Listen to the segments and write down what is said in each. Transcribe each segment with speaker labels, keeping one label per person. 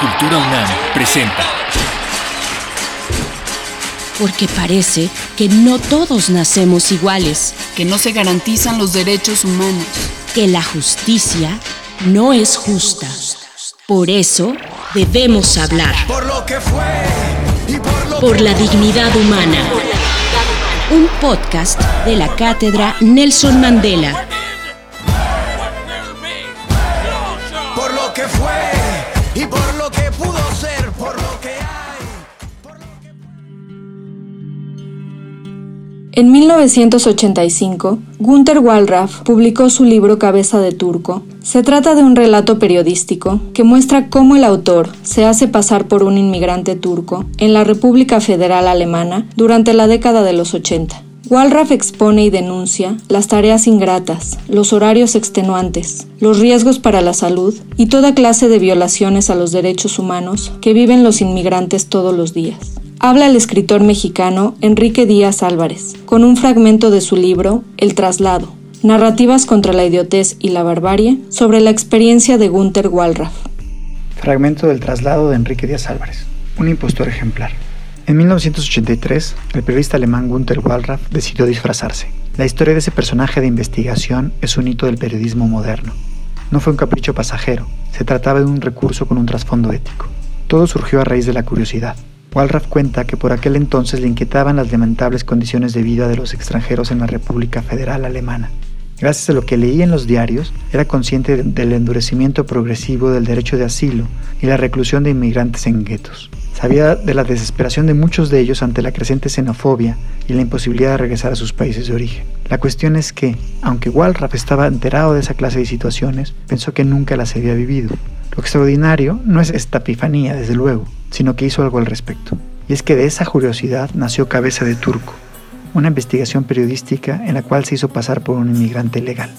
Speaker 1: Cultura UNAM presenta.
Speaker 2: Porque parece que no todos nacemos iguales,
Speaker 3: que no se garantizan los derechos humanos,
Speaker 2: que la justicia no es justa. Por eso debemos hablar.
Speaker 4: Por lo que fue y por lo
Speaker 2: Por la dignidad humana. Un podcast de la cátedra Nelson Mandela.
Speaker 5: En 1985, Gunther Wallraff publicó su libro Cabeza de Turco. Se trata de un relato periodístico que muestra cómo el autor se hace pasar por un inmigrante turco en la República Federal Alemana durante la década de los 80. Wallraff expone y denuncia las tareas ingratas, los horarios extenuantes, los riesgos para la salud y toda clase de violaciones a los derechos humanos que viven los inmigrantes todos los días habla el escritor mexicano Enrique Díaz Álvarez, con un fragmento de su libro El traslado, Narrativas contra la idiotez y la barbarie, sobre la experiencia de Gunther Wallraff.
Speaker 6: Fragmento del traslado de Enrique Díaz Álvarez, un impostor ejemplar. En 1983, el periodista alemán Gunther Wallraff decidió disfrazarse. La historia de ese personaje de investigación es un hito del periodismo moderno. No fue un capricho pasajero, se trataba de un recurso con un trasfondo ético. Todo surgió a raíz de la curiosidad. Wallraff cuenta que por aquel entonces le inquietaban las lamentables condiciones de vida de los extranjeros en la República Federal Alemana. Gracias a lo que leía en los diarios, era consciente del endurecimiento progresivo del derecho de asilo y la reclusión de inmigrantes en guetos. Sabía de la desesperación de muchos de ellos ante la creciente xenofobia y la imposibilidad de regresar a sus países de origen. La cuestión es que, aunque Wallraff estaba enterado de esa clase de situaciones, pensó que nunca las había vivido. Lo extraordinario no es esta epifanía, desde luego, sino que hizo algo al respecto. Y es que de esa curiosidad nació Cabeza de Turco, una investigación periodística en la cual se hizo pasar por un inmigrante legal.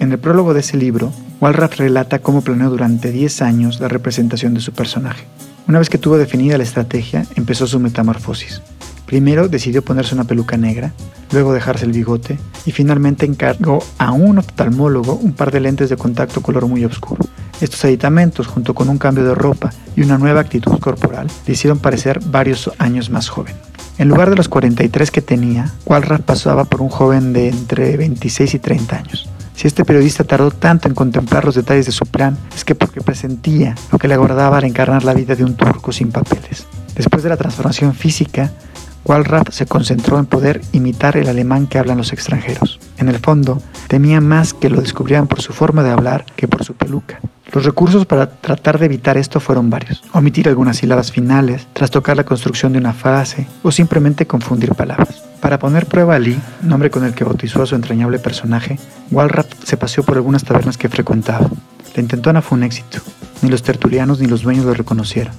Speaker 6: En el prólogo de ese libro, Wallraff relata cómo planeó durante 10 años la representación de su personaje. Una vez que tuvo definida la estrategia, empezó su metamorfosis. Primero decidió ponerse una peluca negra, luego dejarse el bigote y finalmente encargó a un oftalmólogo un par de lentes de contacto color muy oscuro. Estos aditamentos, junto con un cambio de ropa y una nueva actitud corporal, le hicieron parecer varios años más joven. En lugar de los 43 que tenía, Wallraff pasaba por un joven de entre 26 y 30 años. Si este periodista tardó tanto en contemplar los detalles de su plan, es que porque presentía lo que le agradaba era encarnar la vida de un turco sin papeles. Después de la transformación física, Wallraff se concentró en poder imitar el alemán que hablan los extranjeros. En el fondo, temía más que lo descubrieran por su forma de hablar que por su peluca. Los recursos para tratar de evitar esto fueron varios. Omitir algunas sílabas finales, trastocar la construcción de una frase o simplemente confundir palabras. Para poner prueba a Lee, nombre con el que bautizó a su entrañable personaje, Wallraff se paseó por algunas tabernas que frecuentaba. La intentona fue un éxito. Ni los tertulianos ni los dueños lo reconocieron.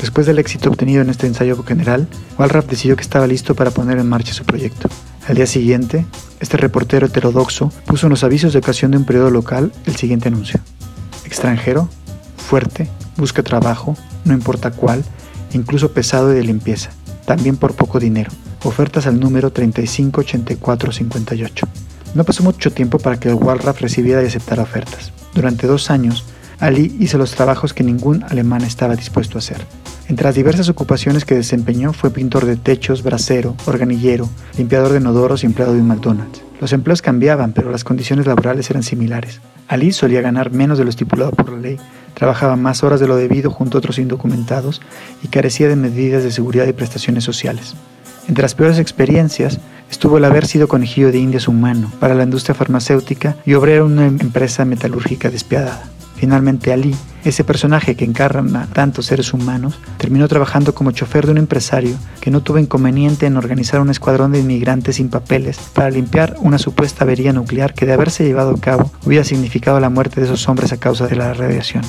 Speaker 6: Después del éxito obtenido en este ensayo general, Wallraff decidió que estaba listo para poner en marcha su proyecto. Al día siguiente, este reportero heterodoxo puso en los avisos de ocasión de un periodo local el siguiente anuncio. Extranjero, fuerte, busca trabajo, no importa cuál, incluso pesado y de limpieza, también por poco dinero. Ofertas al número 358458. No pasó mucho tiempo para que Wallraff recibiera y aceptara ofertas. Durante dos años, Ali hizo los trabajos que ningún alemán estaba dispuesto a hacer. Entre las diversas ocupaciones que desempeñó fue pintor de techos, brasero, organillero, limpiador de inodoros y empleado de un McDonald's. Los empleos cambiaban, pero las condiciones laborales eran similares. Ali solía ganar menos de lo estipulado por la ley, trabajaba más horas de lo debido junto a otros indocumentados y carecía de medidas de seguridad y prestaciones sociales. Entre las peores experiencias estuvo el haber sido conejillo de indias humano para la industria farmacéutica y obrero en una empresa metalúrgica despiadada. Finalmente Ali, ese personaje que encarna tantos seres humanos, terminó trabajando como chofer de un empresario que no tuvo inconveniente en organizar un escuadrón de inmigrantes sin papeles para limpiar una supuesta avería nuclear que de haberse llevado a cabo hubiera significado la muerte de esos hombres a causa de la radiación.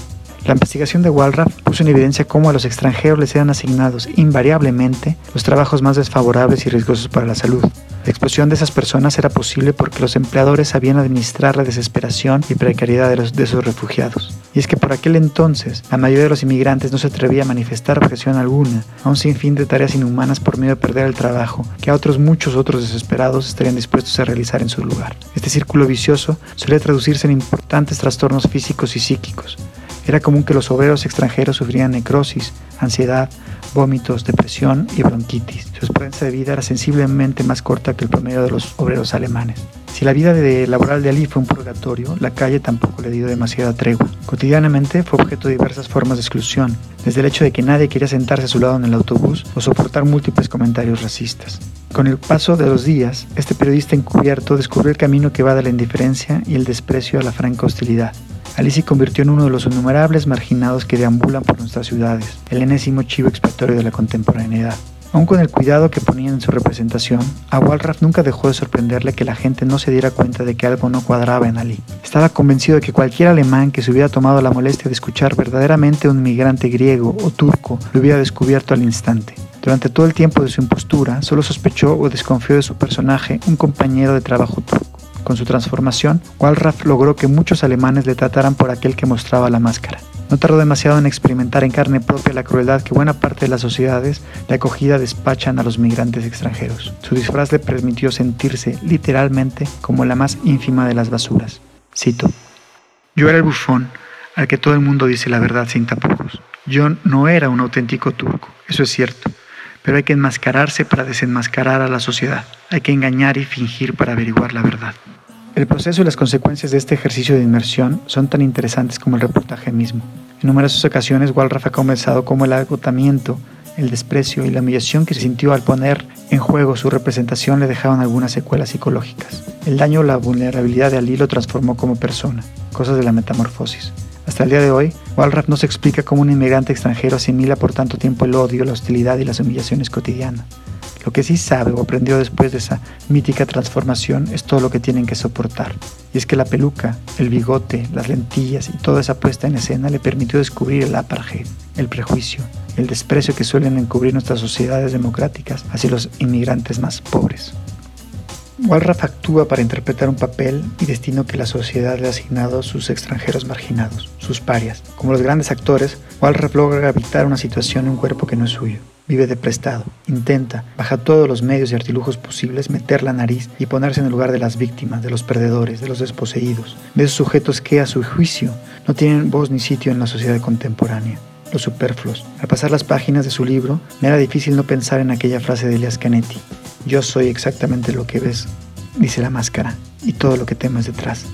Speaker 6: La investigación de Walraff puso en evidencia cómo a los extranjeros les eran asignados invariablemente los trabajos más desfavorables y riesgosos para la salud. La explosión de esas personas era posible porque los empleadores sabían administrar la desesperación y precariedad de, los, esos refugiados. Y es que por aquel entonces la mayoría de los inmigrantes no se atrevía a manifestar objeción alguna a un sinfín de tareas inhumanas por miedo a perder el trabajo que a otros muchos otros desesperados estarían dispuestos a realizar en su lugar. Este círculo vicioso solía traducirse en importantes trastornos físicos y psíquicos, era común que los obreros extranjeros sufrían necrosis, ansiedad, vómitos, depresión y bronquitis. Su esperanza de vida era sensiblemente más corta que el promedio de los obreros alemanes. Si la vida de laboral de Ali fue un purgatorio, la calle tampoco le dio demasiada tregua. Cotidianamente fue objeto de diversas formas de exclusión, desde el hecho de que nadie quería sentarse a su lado en el autobús o soportar múltiples comentarios racistas. Con el paso de los días, este periodista encubierto descubrió el camino que va de la indiferencia y el desprecio a la franca hostilidad. Ali se convirtió en uno de los innumerables marginados que deambulan por nuestras ciudades, el enésimo chivo expiatorio de la contemporaneidad. Aun con el cuidado que ponían en su representación, a Walraff nunca dejó de sorprenderle que la gente no se diera cuenta de que algo no cuadraba en Ali. Estaba convencido de que cualquier alemán que se hubiera tomado la molestia de escuchar verdaderamente a un migrante griego o turco lo hubiera descubierto al instante. Durante todo el tiempo de su impostura, solo sospechó o desconfió de su personaje, un compañero de trabajo turco. Con su transformación, Walraff logró que muchos alemanes le trataran por aquel que mostraba la máscara. No tardó demasiado en experimentar en carne propia la crueldad que buena parte de las sociedades de acogida despachan a los migrantes extranjeros. Su disfraz le permitió sentirse literalmente como la más ínfima de las basuras. Cito: Yo era el bufón al que todo el mundo dice la verdad sin tapujos. Yo no era un auténtico turco, eso es cierto, pero hay que enmascararse para desenmascarar a la sociedad. Hay que engañar y fingir para averiguar la verdad. El proceso y las consecuencias de este ejercicio de inmersión son tan interesantes como el reportaje mismo. En numerosas ocasiones, Walraff ha conversado cómo el agotamiento, el desprecio y la humillación que se sintió al poner en juego su representación le dejaban algunas secuelas psicológicas. El daño o la vulnerabilidad de Ali lo transformó como persona, cosas de la metamorfosis. Hasta el día de hoy, Walraff no se explica cómo un inmigrante extranjero asimila por tanto tiempo el odio, la hostilidad y las humillaciones cotidianas. Lo que sí sabe o aprendió después de esa mítica transformación es todo lo que tienen que soportar. Y es que la peluca, el bigote, las lentillas y toda esa puesta en escena le permitió descubrir el apartheid, el prejuicio, el desprecio que suelen encubrir nuestras sociedades democráticas hacia los inmigrantes más pobres. Walraff actúa para interpretar un papel y destino que la sociedad le ha asignado a sus extranjeros marginados, sus parias. Como los grandes actores, Walraff logra habitar una situación en un cuerpo que no es suyo vive de prestado. Intenta, baja todos los medios y artilujos posibles, meter la nariz y ponerse en el lugar de las víctimas, de los perdedores, de los desposeídos, de esos sujetos que, a su juicio, no tienen voz ni sitio en la sociedad contemporánea. Los superfluos. Al pasar las páginas de su libro, me era difícil no pensar en aquella frase de Elias Canetti. Yo soy exactamente lo que ves, dice la máscara, y todo lo que temes detrás.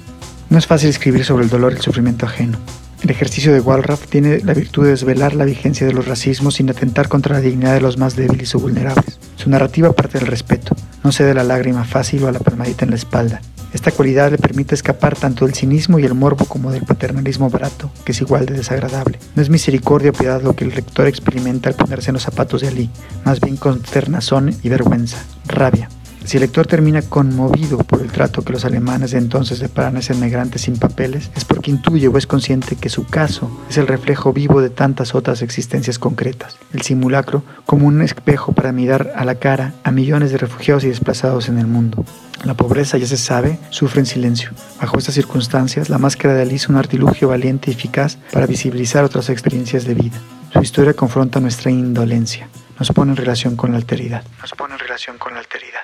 Speaker 6: No es fácil escribir sobre el dolor y el sufrimiento ajeno, el ejercicio de Walraff tiene la virtud de desvelar la vigencia de los racismos sin atentar contra la dignidad de los más débiles o vulnerables. Su narrativa parte del respeto, no cede la lágrima fácil o a la palmadita en la espalda. Esta cualidad le permite escapar tanto del cinismo y el morbo como del paternalismo barato, que es igual de desagradable. No es misericordia o piedad lo que el lector experimenta al ponerse en los zapatos de Ali, más bien consternazón y vergüenza, rabia, si el lector termina conmovido por el trato que los alemanes de entonces deparan a ese migrante sin papeles, es porque intuye o es consciente que su caso es el reflejo vivo de tantas otras existencias concretas, el simulacro como un espejo para mirar a la cara a millones de refugiados y desplazados en el mundo. La pobreza, ya se sabe, sufre en silencio. Bajo estas circunstancias, la máscara de Ali es un artilugio valiente y eficaz para visibilizar otras experiencias de vida. Su historia confronta nuestra indolencia, nos pone en relación con la alteridad. Nos pone en relación con la alteridad.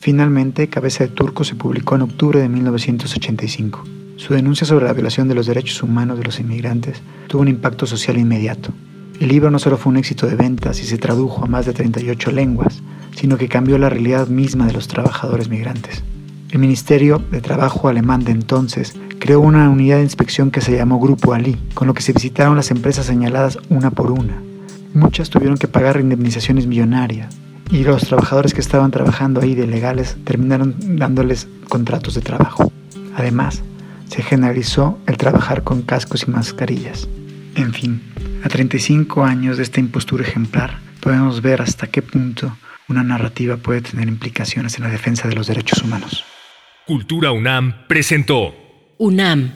Speaker 6: Finalmente, Cabeza de Turco se publicó en octubre de 1985. Su denuncia sobre la violación de los derechos humanos de los inmigrantes tuvo un impacto social inmediato. El libro no solo fue un éxito de ventas y se tradujo a más de 38 lenguas, sino que cambió la realidad misma de los trabajadores migrantes. El Ministerio de Trabajo alemán de entonces creó una unidad de inspección que se llamó Grupo Ali, con lo que se visitaron las empresas señaladas una por una. Muchas tuvieron que pagar indemnizaciones millonarias, y los trabajadores que estaban trabajando ahí de legales terminaron dándoles contratos de trabajo. Además, se generalizó el trabajar con cascos y mascarillas. En fin, a 35 años de esta impostura ejemplar, podemos ver hasta qué punto una narrativa puede tener implicaciones en la defensa de los derechos humanos.
Speaker 1: Cultura UNAM presentó
Speaker 2: UNAM